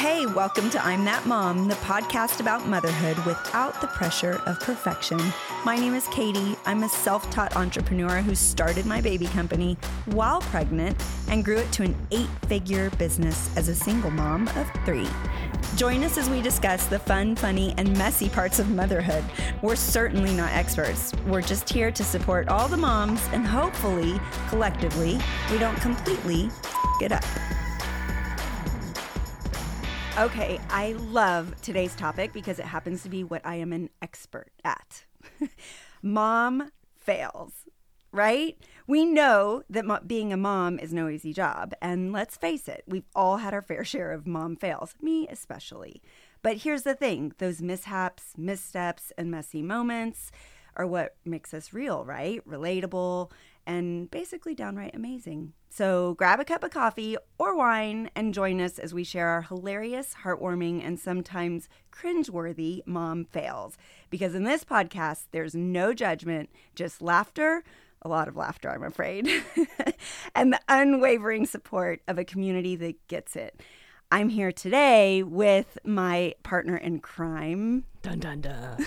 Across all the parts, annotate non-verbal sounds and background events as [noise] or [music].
Hey, welcome to I'm That Mom, the podcast about motherhood without the pressure of perfection. My name is Katy. I'm a self taught entrepreneur who started my baby company while pregnant and grew it to an eight figure business as a single mom of three. Join us as we discuss the fun, funny, and messy parts of motherhood. We're certainly not experts. We're just here to support all the moms and hopefully, collectively, we don't completely f- it up. Okay, I love today's topic because it happens to be what I am an expert at. [laughs] mom fails, right? We know that mo- being a mom is no easy job. And let's face it, we've all had our fair [laughs] share of mom fails, me especially. But here's the thing those mishaps, missteps, and messy moments are what makes us real, right? Relatable and basically downright amazing. So grab a cup of coffee or wine and join us as we share our hilarious, heartwarming, and sometimes cringeworthy mom fails. Because in this podcast, there's no judgment, just laughter, a lot of laughter, I'm afraid, [laughs] and the unwavering support of a community that gets it. I'm here today with my partner in crime, Dun dun dun. [laughs]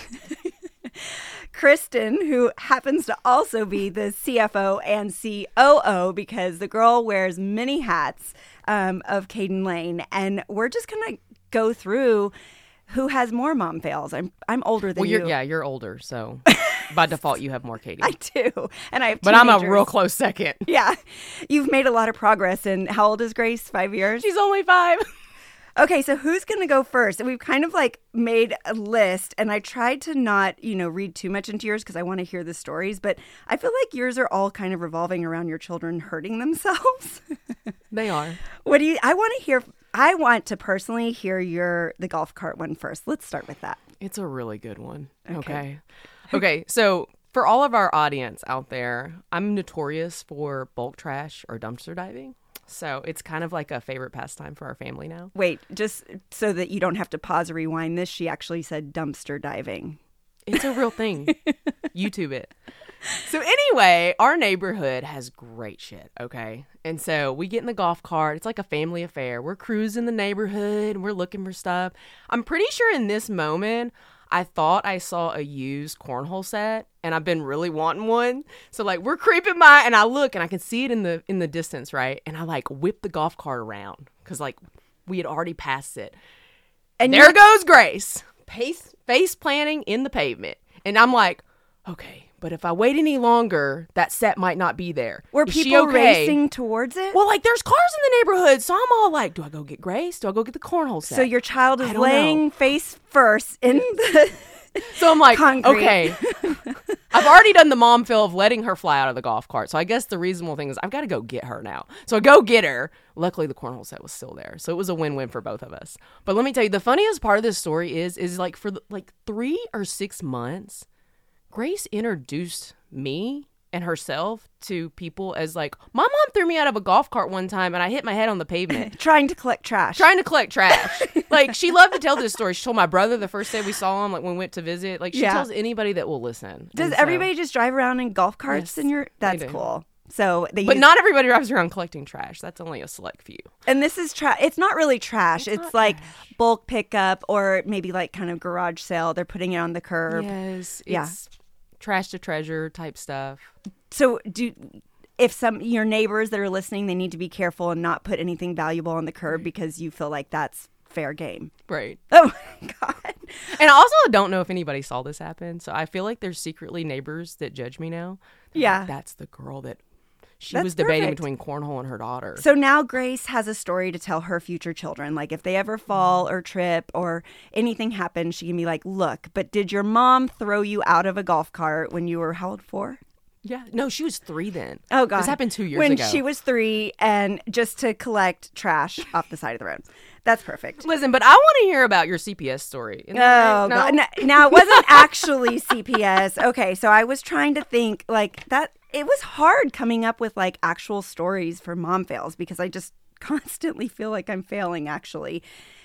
Kristin, who happens to also be the CFO and COO because the girl wears many hats um, of Caden Lane. And we're just going to go through who has more mom fails. I'm I'm older than Well, you. yeah, you're older, so [laughs] by default you have more, Katy. I do. And I have but I'm a real close second. Yeah. You've made a lot of progress. And how old is Grace? Five years? She's only five. [laughs] Okay, so who's going to go first? We've kind of like made a list, and I tried to not, you know, read too much into yours because I want to hear the stories. But I feel like yours are all kind of revolving around your children hurting themselves. [laughs] They are. what do you? I want to hear. I want to personally hear your the golf cart one first. Let's start with that. It's a really good one. Okay. Okay. Okay. So for all of our audience out there, I'm notorious for bulk trash or dumpster diving. So it's kind of like a favorite pastime for our family now. Wait, just so that you don't have to pause or rewind this, she actually said dumpster diving. It's a real thing. [laughs] YouTube it. So anyway, our neighborhood has great shit, okay? And so we get in the golf cart. It's like a family affair. We're cruising the neighborhood and we're looking for stuff. I'm pretty sure in this moment I thought I saw a used cornhole set and I've been really wanting one. So like we're creeping by and I look and I can see it in the in the distance, right? And I like whip the golf cart around cuz like we had already passed it. And There goes Grace, face face planting in the pavement, and I'm like, okay, but if I wait any longer, that set might not be there. were Is people okay? racing towards it? Well, like there's cars in the neighborhood, so I'm all like, do I go get Grace? Do I go get the cornhole set? so your child is laying know. face first in [laughs] the. so I'm like, concrete. okay, [laughs] I've already done the mom feel of letting her fly out of the golf cart. So I guess the reasonable thing is I've got to go get her now. So I go get her. Luckily, the cornhole set was still there, so it was a win-win for both of us. But let me tell you, the funniest part of this story is is like for the, like three or six months, Grace introduced me and herself to people as like my mom threw me out of a golf cart one time and I hit my head on the pavement [laughs] trying to collect trash. trying to collect trash. [laughs] like she loved to tell this story. She told my brother the first day we saw him, like when we went to visit. Like she Yeah. tells anybody that will listen. Does And so- everybody just drive around in golf carts Yes, in your? That's cool. So they But use, not everybody drives around collecting trash. That's only a select few. and this is trash. It's not really trash. It's, not like bulk pickup or maybe like kind of garage sale. They're putting it on the curb. Yes, Yeah. Trash to treasure type stuff. So do if some your neighbors that are listening, they need to be careful and not put anything valuable on the curb because you feel like that's fair game. Right. [laughs] Oh my god. And I also don't know if anybody saw this happen. So I feel like there's secretly neighbors that judge me now. They're Yeah. like, That's the girl that she That's was debating perfect. between cornhole and her daughter. So now Grace has a story to tell her future children. Like if they ever fall or trip or anything happens, she can be like, "Look, but did your mom throw you out of a golf cart when you were how old? Four? yeah. No, she was three then. Oh god, This happened two years when ago. When she was three, and just to collect trash off the side of the road. That's perfect. Listen, but I want to hear about your CPS story. Oh right? No? god! N- Now it wasn't actually CPS. Okay, so I was trying to think like that. It was hard coming up with like actual stories for mom fails because I just [laughs] constantly feel like I'm failing, actually.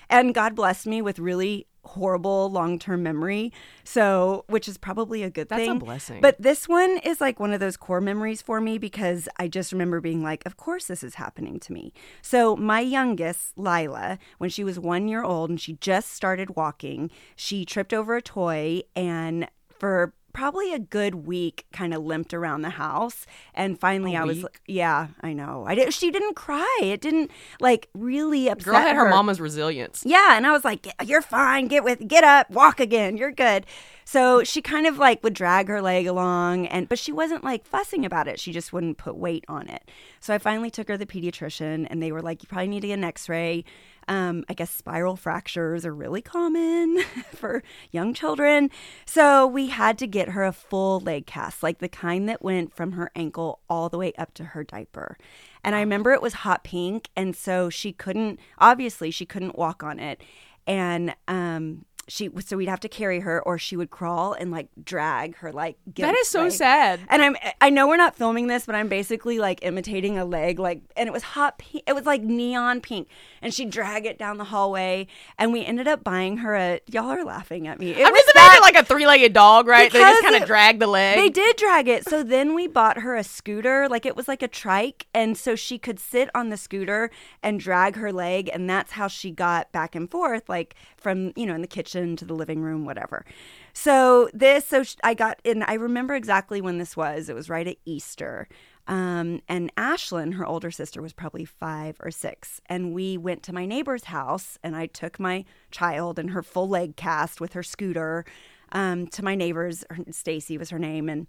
And God blessed me with really horrible long term memory. So, which is probably a good That's a thing. blessing. But this one is like one of those core memories for me because I just remember being like, of course this is happening to me. So, my youngest, Lila, when she was one year old and she just started walking, she tripped over a toy and for probably a good week kind of limped around the house and finally A I was like yeah I know I did she didn't cry it didn't like really upset Girl had her her mama's resilience. yeah, and I was like, "You're fine. Get with, get up, walk again. You're good." So she kind of like would drag her leg along, and but she wasn't like fussing about it. She just wouldn't put weight on it. So I finally took her to the pediatrician, and they were like, "You probably need to get an X-ray." Um, I guess spiral fractures are really common [laughs] for young children. So we had to get her a full leg cast, like the kind that went from her ankle all the way up to her diaper. And I remember it was hot pink, and so she couldn't. Obviously, she couldn't walk on it, and um, she so we'd have to carry her, or she would crawl and like drag her like. That is so leg. sad. And I'm I know we're not filming this, but I'm basically like imitating a leg, like, and it was hot pink. It was like neon pink, and she'd drag it down the hallway, and we ended up buying her a. Y'all are laughing at me. It I'm was just that- imagining like a three-legged dog, right? They just kind of drag the leg. they did drag it. So then we bought her a scooter, like it was like a trike. And so she could sit on the scooter and drag her leg. And that's how she got back and forth, like from, you know, in the kitchen to the living room, whatever. So this, so I got, and I remember exactly when this was. It was right at Easter. Um, and Ashlyn, her older sister, was probably five or six. And we went to my neighbor's house, and I took my child and her full leg cast with her scooter um, to my neighbor's. Stacy was her name, and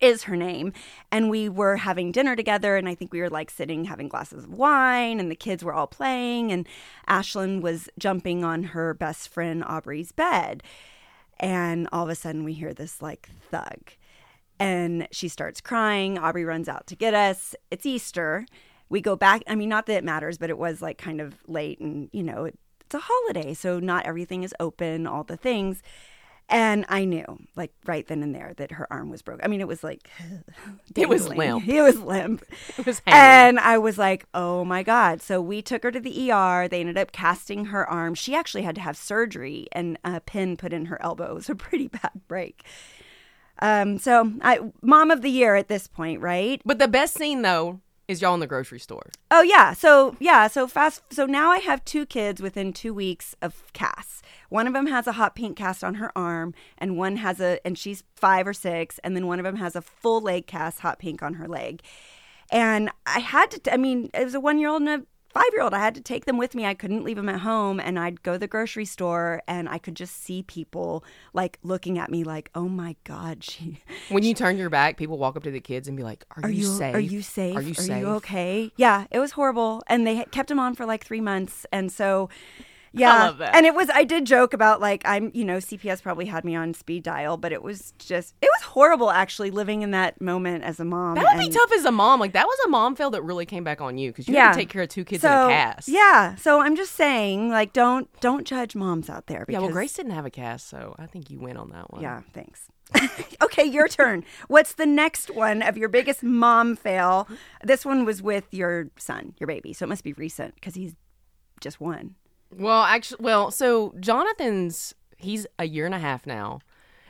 is her name. And we were having dinner together, and I think we were like sitting having glasses of wine, and the kids were all playing, and Ashlyn was jumping on her best friend Aubrey's bed. And all of a sudden, we hear this like thug. And she starts crying. Aubrey runs out to get us. It's Easter. We go back. I mean, not that it matters, but it was like kind of late and, you know, it, it's a holiday. So not everything is open, all the things. And I knew, like right then and there, that her arm was broken. I mean, it was like [laughs] [laughs] It was limp. It was limp. It was hanging. And I was like, oh my God. So we took her to the ER. They ended up casting her arm. She actually had to have surgery and a pin put in her elbow. [laughs] It was a pretty bad break. Um, so I mom of the year at this point, right? But the best scene though is y'all in the grocery store. Oh yeah. So yeah. So fast. So now I have two kids within two weeks of casts. One of them has a hot pink cast on her arm, and one has a, and she's five or six, and then one of them has a full leg cast, hot pink on her leg. And I had to. I mean, it was a one year old and a five year old. I had to take them with me. I couldn't leave them at home, and I'd go to the grocery store, and I could just see people like looking at me, like, "Oh my god, she." When you turn your back, people walk up to the kids and be like, "Are, Are you, you safe? Are you safe? Are you Are safe? you okay? Yeah, it was horrible, and they kept them on for like three months, and so. Yeah, love that. and it was. I did joke about like I'm, you know, CPS probably had me on speed dial, but it was just, it was horrible actually living in that moment as a mom. That would be tough as a mom. Like that was a mom fail that really came back on you because you had to take care of two kids so, in a cast. Yeah, so I'm just saying, like, don't don't judge moms out there. Yeah, well, Grace didn't have a cast, so I think you win on that one. Yeah, thanks. [laughs] okay, your turn. What's the next one of your biggest mom fail? This one was with your son, your baby, so it must be recent because he's just one. Well, actually, well, so Jonathan's he's a year and a half now,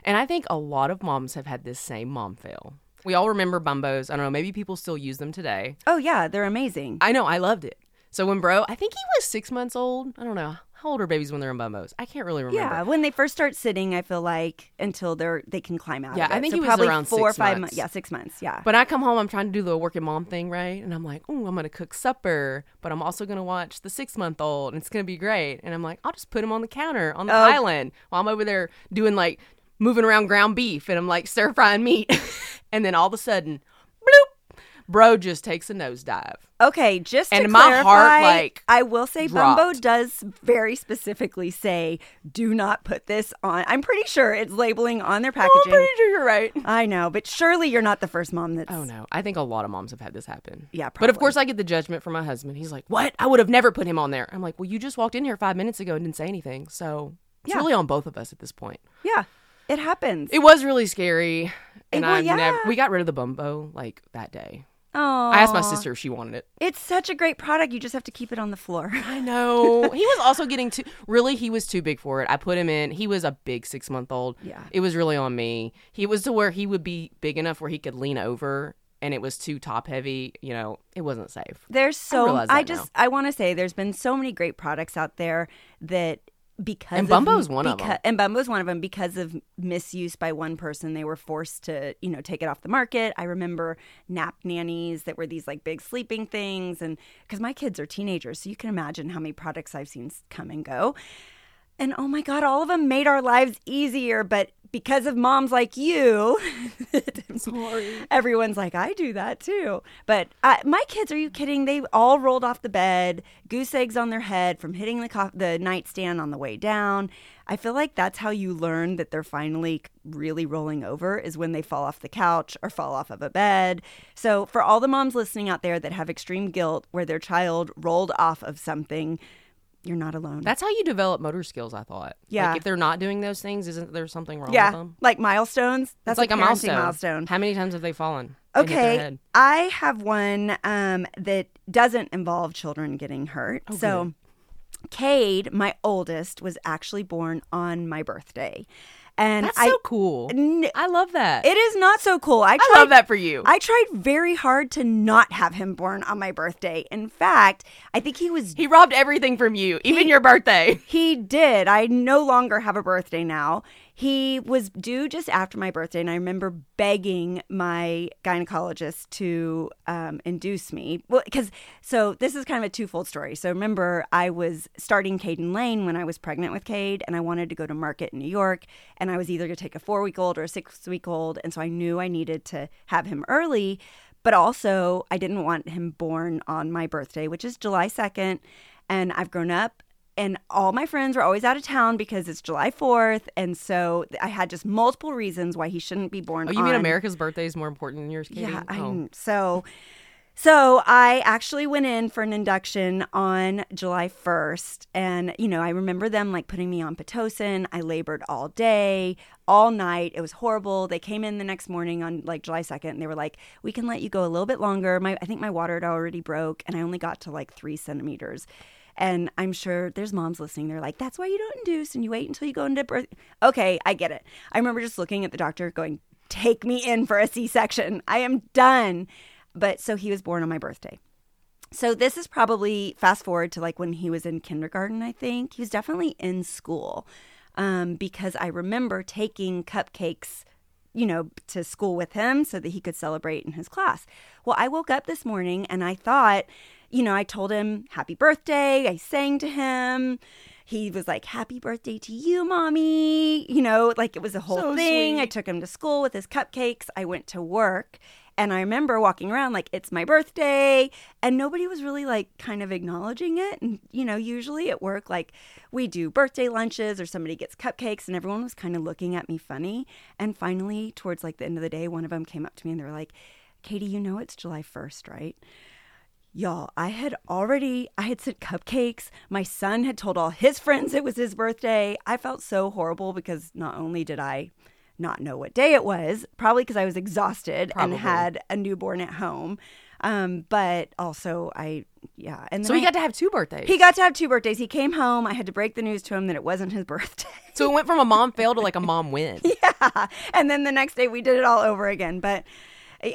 and I think a lot of moms have had this same mom fail. We all remember Bumbos. I don't know, maybe people still use them today. Oh yeah, they're amazing. I know, I loved it. So when Bro, I think he was six months old. I don't know how old are babies when they're in Bumbos. I can't really remember. Yeah, when they first start sitting, I feel like until they're they can climb out. Yeah, I think So he was probably around four or five months. Yeah, six months. Yeah. But I come home, I'm trying to do the working mom thing, right? And I'm like, oh, I'm gonna cook supper, but I'm also gonna watch the six month old, and it's gonna be great. And I'm like, I'll just put him on the counter on the Oh. island while I'm over there doing like moving around ground beef, and I'm like stir frying meat, [laughs] and then all of a sudden, bro just takes a nosedive. Okay, just to And my clarify, heart, like, I will say dropped. Bumbo does very specifically say, "Do not put this on." I'm pretty sure it's labeling on their Oh, I'm packaging. pretty sure you're right. I know, but surely you're not the first mom that's. Oh no, I think a lot of moms have had this happen. Yeah, but of course I get the judgment from my husband. He's like, "What? I would have never put him on there." I'm like, "Well, you just walked in here five minutes ago and didn't say anything, so it's Yeah. really on both of us at this point." Yeah, it happens. It was really scary, and well, I never. We got rid of the bumbo like that day. Oh, I asked my sister if she wanted it. It's such a great product. You just have to keep it on the floor. [laughs] I know. he was also getting too really he was too big for it. I put him in. He was a big 6 month old. Yeah. It was really on me. He was to where he would be big enough where he could lean over and it was too top heavy, you know, it wasn't safe. There's so I, that just I want to say there's been so many great products out there that because And of- Bumbo's one of 'em. And Bumbo's one of them because of misuse by one person. They were forced to, you know, take it off the market. I remember nap nannies that were these like big sleeping things, and because my kids are teenagers, so you can imagine how many products I've seen come and go. And oh my God, all of them made our lives easier. But because of moms like you, [laughs] everyone's like, I do that too. But uh, my kids, are you kidding? They all rolled off the bed, goose eggs on their head from hitting the, co- the nightstand on the way down. I feel like that's how you learn that they're finally really rolling over is when they fall off the couch or fall off of a bed. So, for all the moms listening out there that have extreme guilt where their child rolled off of something, you're not alone. That's how you develop motor skills, I thought. Yeah. Like if they're not doing those things, isn't there something wrong with yeah, them? like milestones. That's like a parenting milestone. milestone. How many times have they fallen? and hit their Okay. I have one um, that doesn't involve children getting hurt. Oh, so, Cade, my oldest, was actually born on my birthday, and That's I. so cool. N- I love that. it is not so cool. I, I love that for you. I tried very hard to not have him born on my birthday. In fact, I think he was he robbed everything from you, even your birthday. He did. I no longer have a birthday now. He was due just after my birthday, and I remember begging my gynecologist to um, induce me. Well, because so this is kind of a twofold story. So remember, I was starting Caden Lane when I was pregnant with Cade, and I wanted to go to market in New York, and I was either going to take a four week old or a six week old, and so I knew I needed to have him early. But also, I didn't want him born on my birthday, which is July 2nd. And I've grown up and all my friends were always out of town because it's July 4th. And so I had just multiple reasons why he shouldn't be born Oh, you mean America's birthday is more important than yours, Katy? Yeah, oh. so so I actually went in for an induction on July 1st and you know, I remember them like putting me on pitocin. I labored all day, all night. It was horrible. They came in the next morning on like July 2nd and they were like, "We can let you go a little bit longer." My I think my water had already broke and I only got to like 3 centimeters. And I'm sure there's moms listening. They're like, that's why you don't induce and you wait until you go into birth. Okay, I get it. I remember just looking at the doctor going, take me in for a C section. I am done. But so he was born on my birthday. So this is probably fast forward to like when he was in kindergarten, I think. He was definitely in school um, because I remember taking cupcakes you know, to school with him so that he could celebrate in his class. Well, I woke up this morning and I thought, you know, I told him happy birthday. I sang to him. He was like, Happy birthday to you, mommy. You know, like it was a whole So thing. I took him to school with his cupcakes. I went to work. And I remember walking around like, it's my birthday. And nobody was really like kind of acknowledging it. And, you know, usually at work, like we do birthday lunches or somebody gets cupcakes and everyone was kind of looking at me funny. And finally, towards like the end of the day, one of them came up to me and they were like, Katy, you know it's July 1st, right? Y'all, I had already I had sent cupcakes. My son had told all his friends it was his birthday. I felt so horrible because not only did I not know what day it was, probably because I was exhausted Probably. and had a newborn at home. Um, but also I yeah, and then So he I- got to have two birthdays. he got to have two birthdays. He came home. I had to break the news to him that it wasn't his [laughs] birthday. so it went from a mom fail to like a mom win. [laughs] yeah. And then the next day we did it all over again. But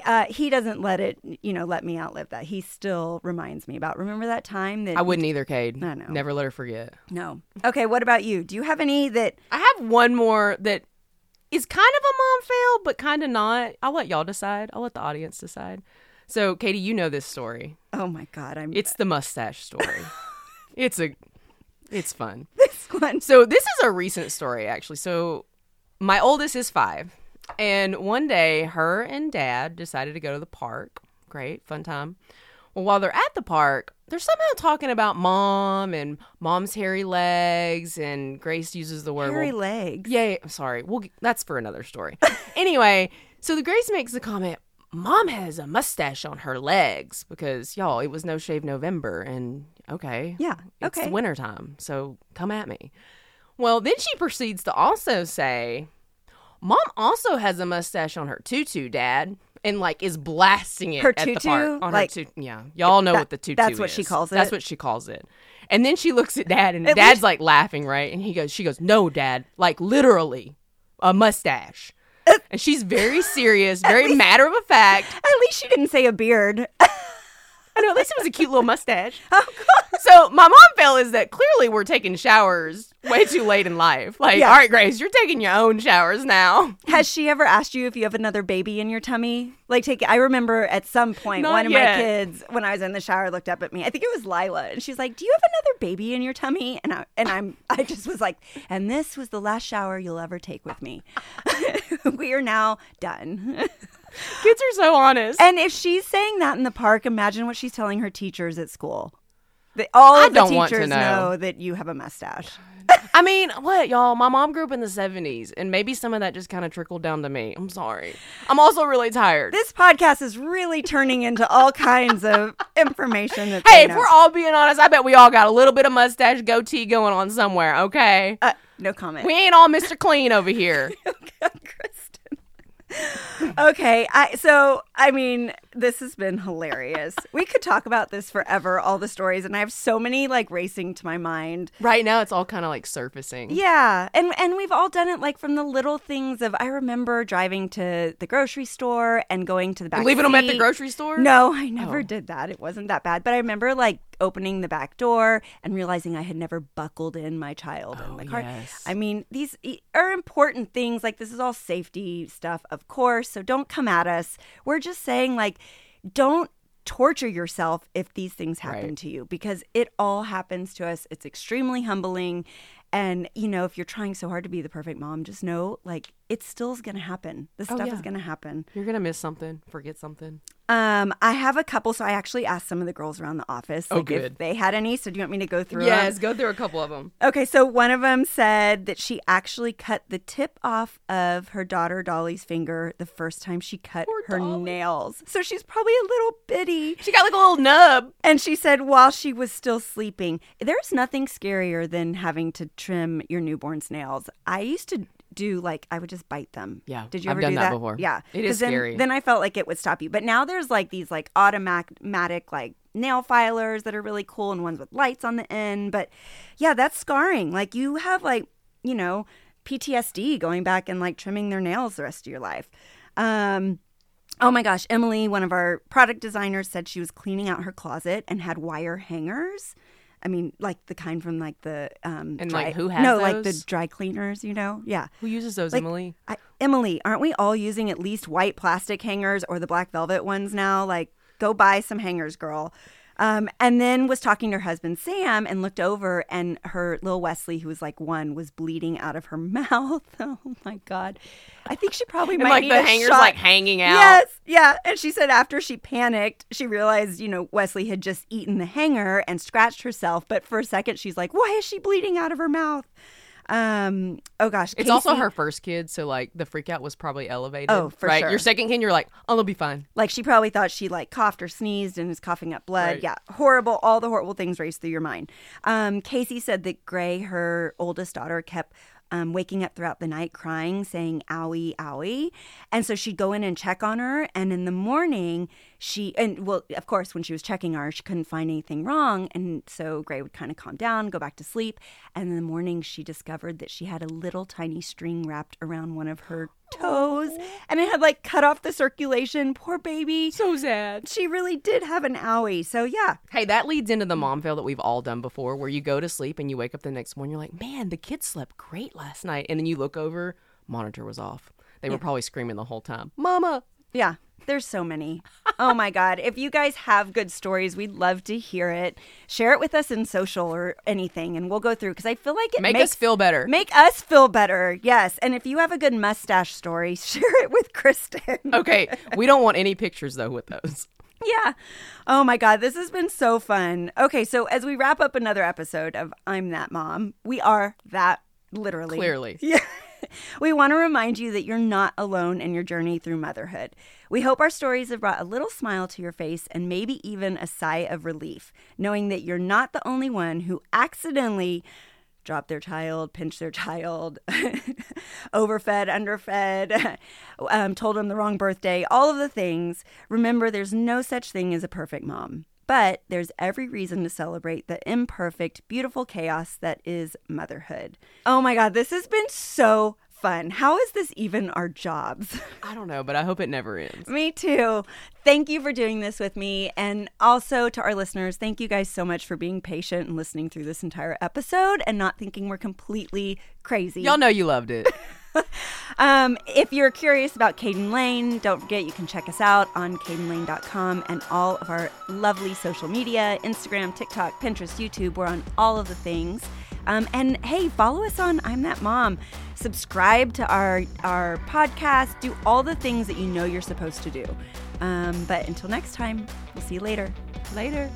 uh, he doesn't let it, you know, let me outlive that. He still reminds me about. Remember that time that I wouldn't either, Cade. I know. Never let her forget. No. Okay. What about you? Do you have any that? I have one more that is kind of a mom fail, but kind of not. I'll let y'all decide. I'll let the audience decide. So, Katy, you know this story. Oh my God! I'm. It's the mustache story. [laughs] it's a, it's fun. this one. So this is a recent story, actually. So my oldest is five, and one day her and dad decided to go to the park. Great, fun time. Well, while they're at the park, they're somehow talking about mom and mom's hairy legs, and Grace uses the word Hairy well, legs. Yay! Sorry, we'll that's for another story. [laughs] anyway, so the Grace makes the comment. Mom has a mustache on her legs because y'all, it was no shave November, and okay, Yeah, it's okay. wintertime, so come at me. Well, then she proceeds to also say, Mom also has a mustache on her tutu, Dad. and like is blasting it Her at the tutu? park on Like, her tutu. Yeah, y'all know that- what the tutu that's what she is. calls That's what she calls it. And then she looks at dad, and At dad's least- like laughing, right? And he goes, she goes, "No, dad, like literally, a mustache." [laughs] And she's very serious, very matter of a fact. At least she didn't say a beard. [laughs] I know, at least it was a cute little mustache. [laughs] oh, God. So my mom felt is that clearly we're taking showers way too late in life. Like, Yeah. all right, Grace, you're taking your own showers now. Has she ever asked you if you have another baby in your tummy? Like, take. I remember at some point Not one of yet. my kids, when I was in the shower, looked up at me. I think it was Lila, and she's like, "Do you have another baby in your tummy?" And I and I'm I just was like, "And this was the last shower you'll ever take with me. [laughs] we are now done." [laughs] [laughs] Kids are so honest. and if she's saying that in the park, imagine what she's telling her teachers at school. That all I of the don't want to teachers know. that you have a mustache. [laughs] I mean, what, y'all? My mom grew up in the 70s, and maybe some of that just kind of trickled down to me. I'm sorry. I'm also really tired. This podcast is really turning into all kinds of [laughs] information. That hey, if know. we're all being honest, I bet we all got a little bit of mustache goatee going on somewhere, okay? Uh, no comment. We ain't all Mr. Clean over here. Okay, I so I mean, this has been hilarious. We could talk about this forever, all the stories, and I have so many like racing to my mind. right now, it's all kind of like surfacing. Yeah, and and we've all done it like from the little things of I remember driving to the grocery store and going to the back, Leaving them at the grocery store? No, I oh. never Oh. did that. It wasn't that bad. But I remember like opening the back door and realizing I had never buckled in my child in Oh, the car. yes. I mean, these are important things. Like this is all safety stuff, of course. So don't come at us. We're just saying like don't torture yourself if these things happen Right. to you because it all happens to us. It's extremely humbling. And you know, if you're trying so hard to be the perfect mom, just know like it still is going to happen. This Oh, stuff yeah. is going to happen. You're going to miss something, forget something. Um, I have a couple, so I actually asked some of the girls around the office Oh, like, good. if they had any. So do you want me to go through? Yes, go through a couple of them. Okay, so one of them said that she actually cut the tip off of her daughter Dolly's finger the first time she cut Poor her Dolly. nails. So she's probably a little bitty. She got like a little nub. And she said while she was still sleeping, there's nothing scarier than having to trim your newborn's nails. I used to do like I would just bite them. Yeah, Did you I've ever do that that before. Yeah. It is then, scary. Then I felt like it would stop you. But now there's like these like automatic like nail filers that are really cool and ones with lights on the end. But yeah, that's scarring. Like you have like, you know, PTSD going back and like trimming their nails the rest of your life. Um Oh my gosh, Emily, one of our product designers, said she was cleaning out her closet and had wire hangers. I mean, like the kind from like the um And, dry- like, who has no, like the dry cleaners, you know? Yeah. Who uses those, Like, Emily? I, Emily, aren't we all using at least white plastic hangers or the black velvet ones now? Like, go buy some hangers, girl. Um, and then was talking to her husband Sam and looked over, and her little Wesley, who was like one, was bleeding out of her [laughs] mouth. [laughs] Oh my god! I think she probably And might like the hangers shot. like hanging out. Yes, yeah. And she said after she panicked, she realized, you know, Wesley had just eaten the hanger and scratched herself. But for a second, she's like, why is she bleeding out of her mouth? Um, oh gosh. It's also her first kid, so like the freak out was probably elevated. Oh, for right? sure. Your second kid, you're like, oh, it'll be fine. Like she probably thought she like coughed or sneezed and is coughing up blood. Right. Yeah, horrible. All the horrible things race through your mind. Um, Casey said that Gray, her oldest daughter, kept um, waking up throughout the night crying, saying "owie, owie," and so she'd go in and check on her. And in the morning, she and well, of course, when she was checking on her, she couldn't find anything wrong, and so Gray would kind of calm down, go back to sleep. And in the morning, she discovered that she had a little tiny string wrapped around one of her toes, and it had like cut off the circulation. Poor baby So sad. she really did have an owie. So yeah, Hey, that leads into the mom fail that we've all done before, where you go to sleep and you wake up the next morning, you're like, man, the kids slept great last night. And then you look over, monitor was off. They were probably screaming the whole time, Mama. Yeah. There's so many. Oh my God. If you guys have good stories, we'd love to hear it. Share it with us in social or anything, and we'll go through because I feel like it Make makes us feel better. make us feel better. Yes. And if you have a good mustache story, [laughs] share it with Kristin. okay, we don't want any pictures though with those. Yeah. Oh my God. This has been so fun. Okay. So, as we wrap up another episode of I'm That Mom, we are that literally. Clearly. [laughs] Yeah. [laughs] we want to remind you that you're not alone in your journey through motherhood. We hope our stories have brought a little smile to your face and maybe even a sigh of relief, knowing that you're not the only one who accidentally dropped their child, pinched their child, [laughs] overfed, underfed, [laughs] um, told them the wrong birthday, all of the things. Remember, there's no such thing as a perfect mom. But there's every reason to celebrate the imperfect, beautiful chaos that is motherhood. Oh my God, this has been so fun. How is this even our jobs? [laughs] I don't know, but I hope it never ends. me too. Thank you for doing this with me. And also to our listeners, thank you guys so much for being patient and listening through this entire episode and not thinking we're completely crazy. Y'all know you loved it. [laughs] [laughs] Um, if you're curious about Caden Lane, don't forget you can check us out on cadenlane.com and all of our lovely social media Instagram, TikTok, Pinterest, YouTube. We're on all of the things. Um, and hey, follow us on I'm That Mom. Subscribe to our, our podcast. Do all the things that you know you're supposed to do. Um, but until next time, we'll see you later. Later.